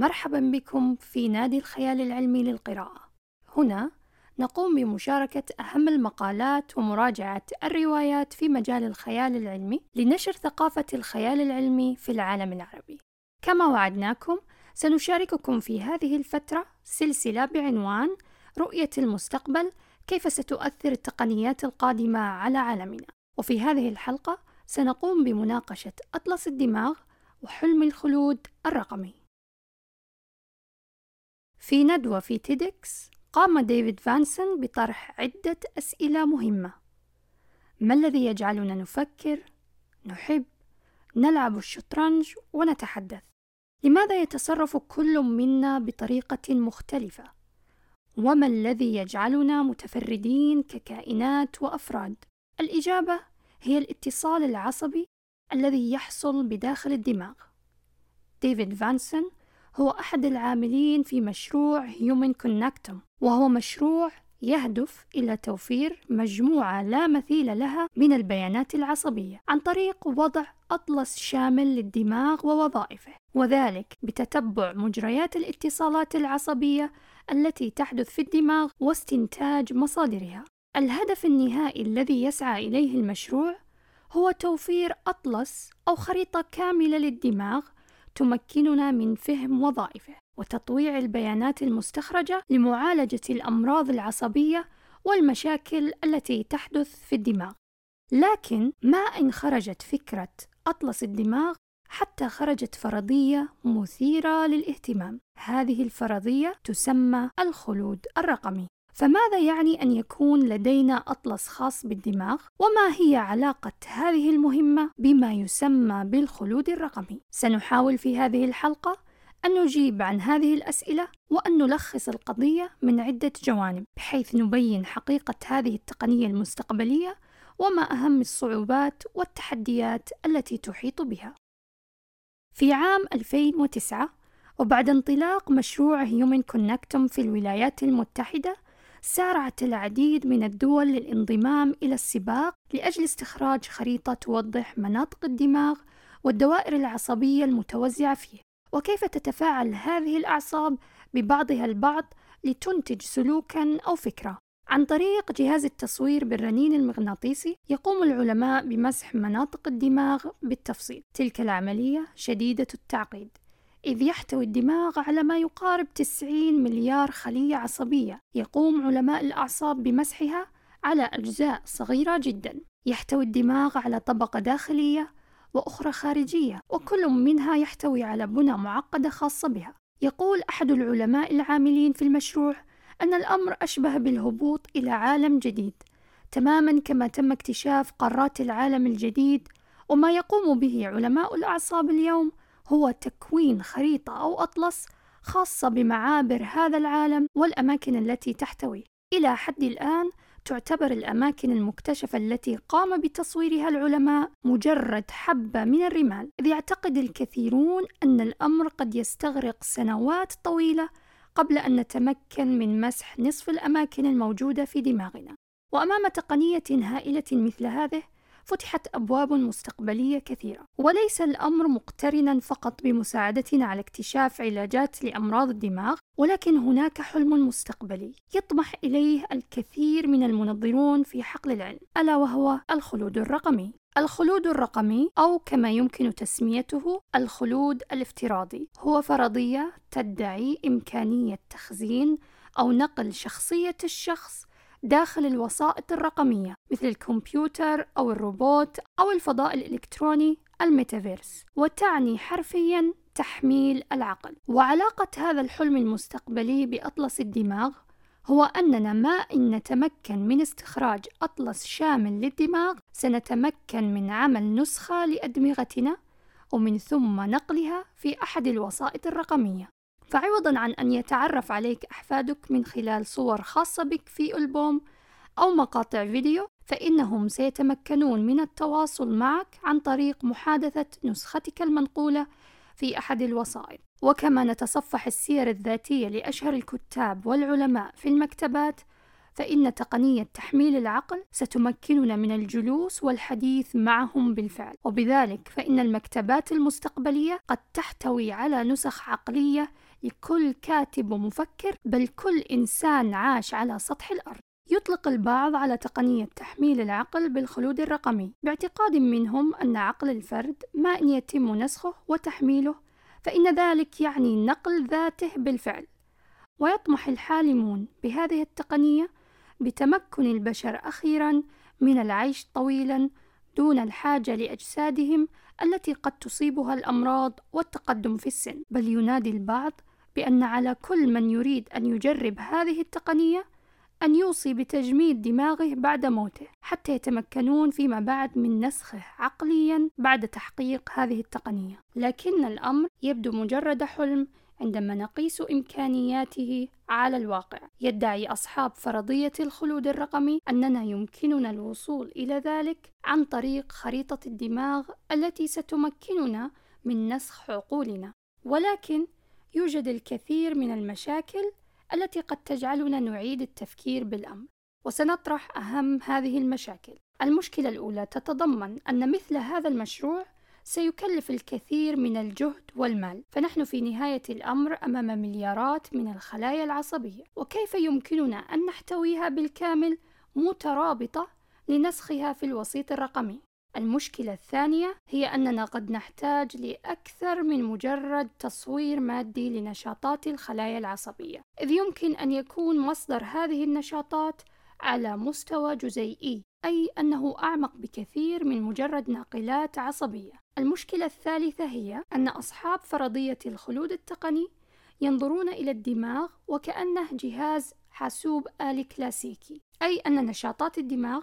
ومرحبا بكم في نادي الخيال العلمي للقراءة. هنا نقوم بمشاركة أهم المقالات ومراجعة الروايات في مجال الخيال العلمي لنشر ثقافة الخيال العلمي في العالم العربي. كما وعدناكم سنشارككم في هذه الفترة سلسلة بعنوان رؤية المستقبل كيف ستؤثر التقنيات القادمة على عالمنا. وفي هذه الحلقة سنقوم بمناقشة أطلس الدماغ وحلم الخلود الرقمي. في ندوة في TEDx قام ديفيد فانسون بطرح عدة أسئلة مهمة. ما الذي يجعلنا نفكر نحب نلعب الشطرنج ونتحدث؟ لماذا يتصرف كل منا بطريقة مختلفة؟ وما الذي يجعلنا متفردين ككائنات وأفراد؟ الإجابة هي الاتصال العصبي الذي يحصل بداخل الدماغ. ديفيد فانسون هو أحد العاملين في مشروع Human Connectome وهو مشروع يهدف إلى توفير مجموعة لا مثيل لها من البيانات العصبية عن طريق وضع أطلس شامل للدماغ ووظائفه وذلك بتتبع مجريات الاتصالات العصبية التي تحدث في الدماغ واستنتاج مصادرها. الهدف النهائي الذي يسعى إليه المشروع هو توفير أطلس أو خريطة كاملة للدماغ تمكننا من فهم وظائفه وتطويع البيانات المستخرجة لمعالجة الأمراض العصبية والمشاكل التي تحدث في الدماغ. لكن ما إن خرجت فكرة أطلس الدماغ حتى خرجت فرضية مثيرة للاهتمام. هذه الفرضية تسمى الخلود الرقمي. فماذا يعني أن يكون لدينا أطلس خاص بالدماغ؟ وما هي علاقة هذه المهمة بما يسمى بالخلود الرقمي؟ سنحاول في هذه الحلقة أن نجيب عن هذه الأسئلة وأن نلخص القضية من عدة جوانب بحيث نبين حقيقة هذه التقنية المستقبلية وما أهم الصعوبات والتحديات التي تحيط بها. في عام 2009 وبعد انطلاق مشروع هيومن كونكتوم في الولايات المتحدة سارعت العديد من الدول للانضمام إلى السباق لأجل استخراج خريطة توضح مناطق الدماغ والدوائر العصبية المتوزعة فيه. وكيف تتفاعل هذه الأعصاب ببعضها البعض لتنتج سلوكا أو فكرة؟ عن طريق جهاز التصوير بالرنين المغناطيسي يقوم العلماء بمسح مناطق الدماغ بالتفصيل. تلك العملية شديدة التعقيد. إذ يحتوي الدماغ على ما يقارب 90 مليار خلية عصبية يقوم علماء الأعصاب بمسحها على أجزاء صغيرة جدا. يحتوي الدماغ على طبقة داخلية وأخرى خارجية وكل منها يحتوي على بنى معقدة خاصة بها. يقول أحد العلماء العاملين في المشروع أن الأمر أشبه بالهبوط إلى عالم جديد تماما كما تم اكتشاف قارات العالم الجديد وما يقوم به علماء الأعصاب اليوم هو تكوين خريطة أو أطلس خاصة بمعابر هذا العالم والأماكن التي تحتويه إلى حد الآن تعتبر الأماكن المكتشفة التي قام بتصويرها العلماء مجرد حبة من الرمال، إذ يعتقد الكثيرون أن الأمر قد يستغرق سنوات طويلة قبل أن نتمكن من مسح نصف الأماكن الموجودة في دماغنا. وأمام تقنية هائلة مثل هذه، فتحت أبواب مستقبلية كثيرة. وليس الأمر مقترنا فقط بمساعدتنا على اكتشاف علاجات لأمراض الدماغ ولكن هناك حلم مستقبلي يطمح إليه الكثير من المنظرون في حقل العلم ألا وهو الخلود الرقمي. الخلود الرقمي أو كما يمكن تسميته الخلود الافتراضي هو فرضية تدعي إمكانية تخزين أو نقل شخصية الشخص داخل الوسائط الرقمية مثل الكمبيوتر أو الروبوت أو الفضاء الإلكتروني الميتافيرس وتعني حرفيا تحميل العقل. وعلاقة هذا الحلم المستقبلي بأطلس الدماغ هو أننا ما إن نتمكن من استخراج أطلس شامل للدماغ سنتمكن من عمل نسخة لأدمغتنا ومن ثم نقلها في أحد الوسائط الرقمية. فعوضا عن أن يتعرف عليك أحفادك من خلال صور خاصة بك في ألبوم أو مقاطع فيديو فإنهم سيتمكنون من التواصل معك عن طريق محادثة نسختك المنقولة في أحد الوسائط وكما نتصفح السير الذاتية لأشهر الكتاب والعلماء في المكتبات فإن تقنية تحميل العقل ستمكننا من الجلوس والحديث معهم بالفعل. وبذلك فإن المكتبات المستقبلية قد تحتوي على نسخ عقلية لكل كاتب ومفكر بل كل إنسان عاش على سطح الأرض. يطلق البعض على تقنية تحميل العقل بالخلود الرقمي. باعتقاد منهم أن عقل الفرد ما إن يتم نسخه وتحميله فإن ذلك يعني نقل ذاته بالفعل. ويطمح الحالمون بهذه التقنية بتمكن البشر أخيرا من العيش طويلا دون الحاجة لأجسادهم التي قد تصيبها الأمراض والتقدم في السن. بل ينادي البعض بأن على كل من يريد أن يجرب هذه التقنية أن يوصي بتجميد دماغه بعد موته حتى يتمكنون فيما بعد من نسخه عقليا بعد تحقيق هذه التقنية. لكن الأمر يبدو مجرد حلم عندما نقيس إمكانياته على الواقع. يدعي أصحاب فرضية الخلود الرقمي أننا يمكننا الوصول إلى ذلك عن طريق خريطة الدماغ التي ستمكننا من نسخ عقولنا. ولكن يوجد الكثير من المشاكل التي قد تجعلنا نعيد التفكير بالأمر وسنطرح أهم هذه المشاكل. المشكلة الأولى تتضمن أن مثل هذا المشروع سيكلف الكثير من الجهد والمال فنحن في نهاية الأمر أمام مليارات من الخلايا العصبية. وكيف يمكننا أن نحتويها بالكامل مترابطة لنسخها في الوسيط الرقمي؟ المشكلة الثانية هي أننا قد نحتاج لأكثر من مجرد تصوير مادي لنشاطات الخلايا العصبية، إذ يمكن أن يكون مصدر هذه النشاطات على مستوى جزيئي، أي أنه أعمق بكثير من مجرد ناقلات عصبية. المشكلة الثالثة هي أن أصحاب فرضية الخلود التقني ينظرون إلى الدماغ وكأنه جهاز حاسوب آلي كلاسيكي، أي أن نشاطات الدماغ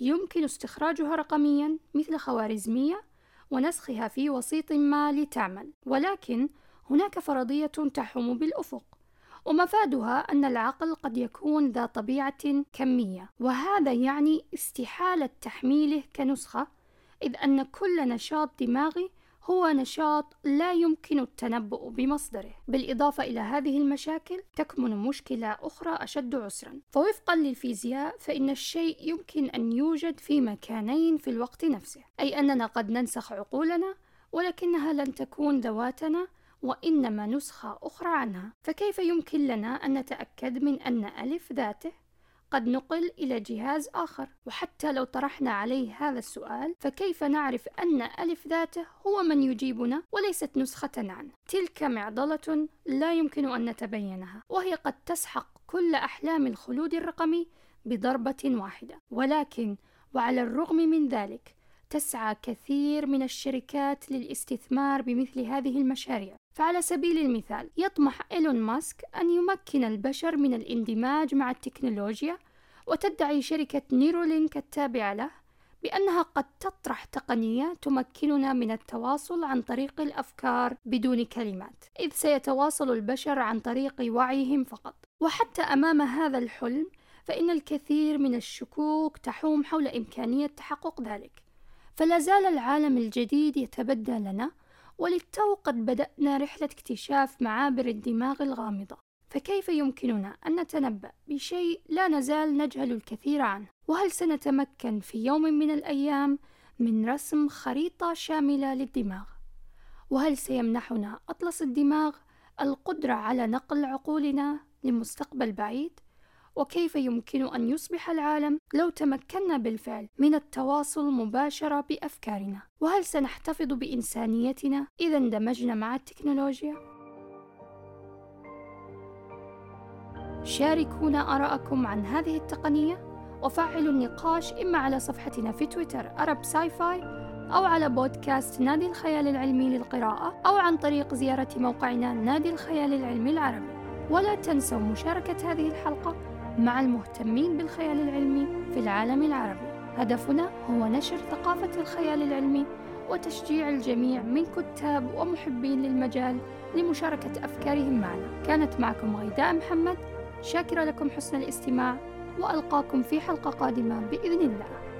يمكن استخراجها رقميا مثل خوارزمية ونسخها في وسيط ما لتعمل. ولكن هناك فرضية تحوم بالأفق ومفادها أن العقل قد يكون ذا طبيعة كمية. وهذا يعني استحالة تحميله كنسخة إذ أن كل نشاط دماغي هو نشاط لا يمكن التنبؤ بمصدره. بالإضافة إلى هذه المشاكل تكمن مشكلة أخرى أشد عسرا. فوفقا للفيزياء فإن الشيء يمكن أن يوجد في مكانين في الوقت نفسه. أي أننا قد ننسخ عقولنا ولكنها لن تكون ذواتنا وإنما نسخة أخرى عنها. فكيف يمكن لنا أن نتأكد من أن ألف ذاته قد نقل إلى جهاز آخر. وحتى لو طرحنا عليه هذا السؤال فكيف نعرف أن ألف ذاته هو من يجيبنا وليست نسخة عنه؟ تلك معضلة لا يمكن أن نتبينها وهي قد تسحق كل أحلام الخلود الرقمي بضربة واحدة. ولكن وعلى الرغم من ذلك تسعى كثير من الشركات للاستثمار بمثل هذه المشاريع. فعلى سبيل المثال يطمح إيلون ماسك أن يمكن البشر من الاندماج مع التكنولوجيا وتدعي شركة Neuralink التابعة له بأنها قد تطرح تقنية تمكننا من التواصل عن طريق الأفكار بدون كلمات إذ سيتواصل البشر عن طريق وعيهم فقط. وحتى أمام هذا الحلم فإن الكثير من الشكوك تحوم حول إمكانية تحقق ذلك. فلا زال العالم الجديد يتبدى لنا وللتو قد بدأنا رحلة اكتشاف معابر الدماغ الغامضة. فكيف يمكننا أن نتنبأ بشيء لا نزال نجهل الكثير عنه؟ وهل سنتمكن في يوم من الأيام من رسم خريطة شاملة للدماغ؟ وهل سيمنحنا أطلس الدماغ القدرة على نقل عقولنا لمستقبل بعيد؟ وكيف يمكن أن يصبح العالم لو تمكنا بالفعل من التواصل مباشرة بأفكارنا؟ وهل سنحتفظ بإنسانيتنا إذا اندمجنا مع التكنولوجيا؟ شاركونا آراءكم عن هذه التقنية وفعلوا النقاش إما على صفحتنا في تويتر أرب ساي فاي أو على بودكاست نادي الخيال العلمي للقراءة أو عن طريق زيارة موقعنا نادي الخيال العلمي العربي. ولا تنسوا مشاركة هذه الحلقة. مع المهتمين بالخيال العلمي في العالم العربي. هدفنا هو نشر ثقافة الخيال العلمي وتشجيع الجميع من كتاب ومحبين للمجال لمشاركة أفكارهم معنا. كانت معكم غيداء محمد. شاكرة لكم حسن الاستماع وألقاكم في حلقة قادمة بإذن الله.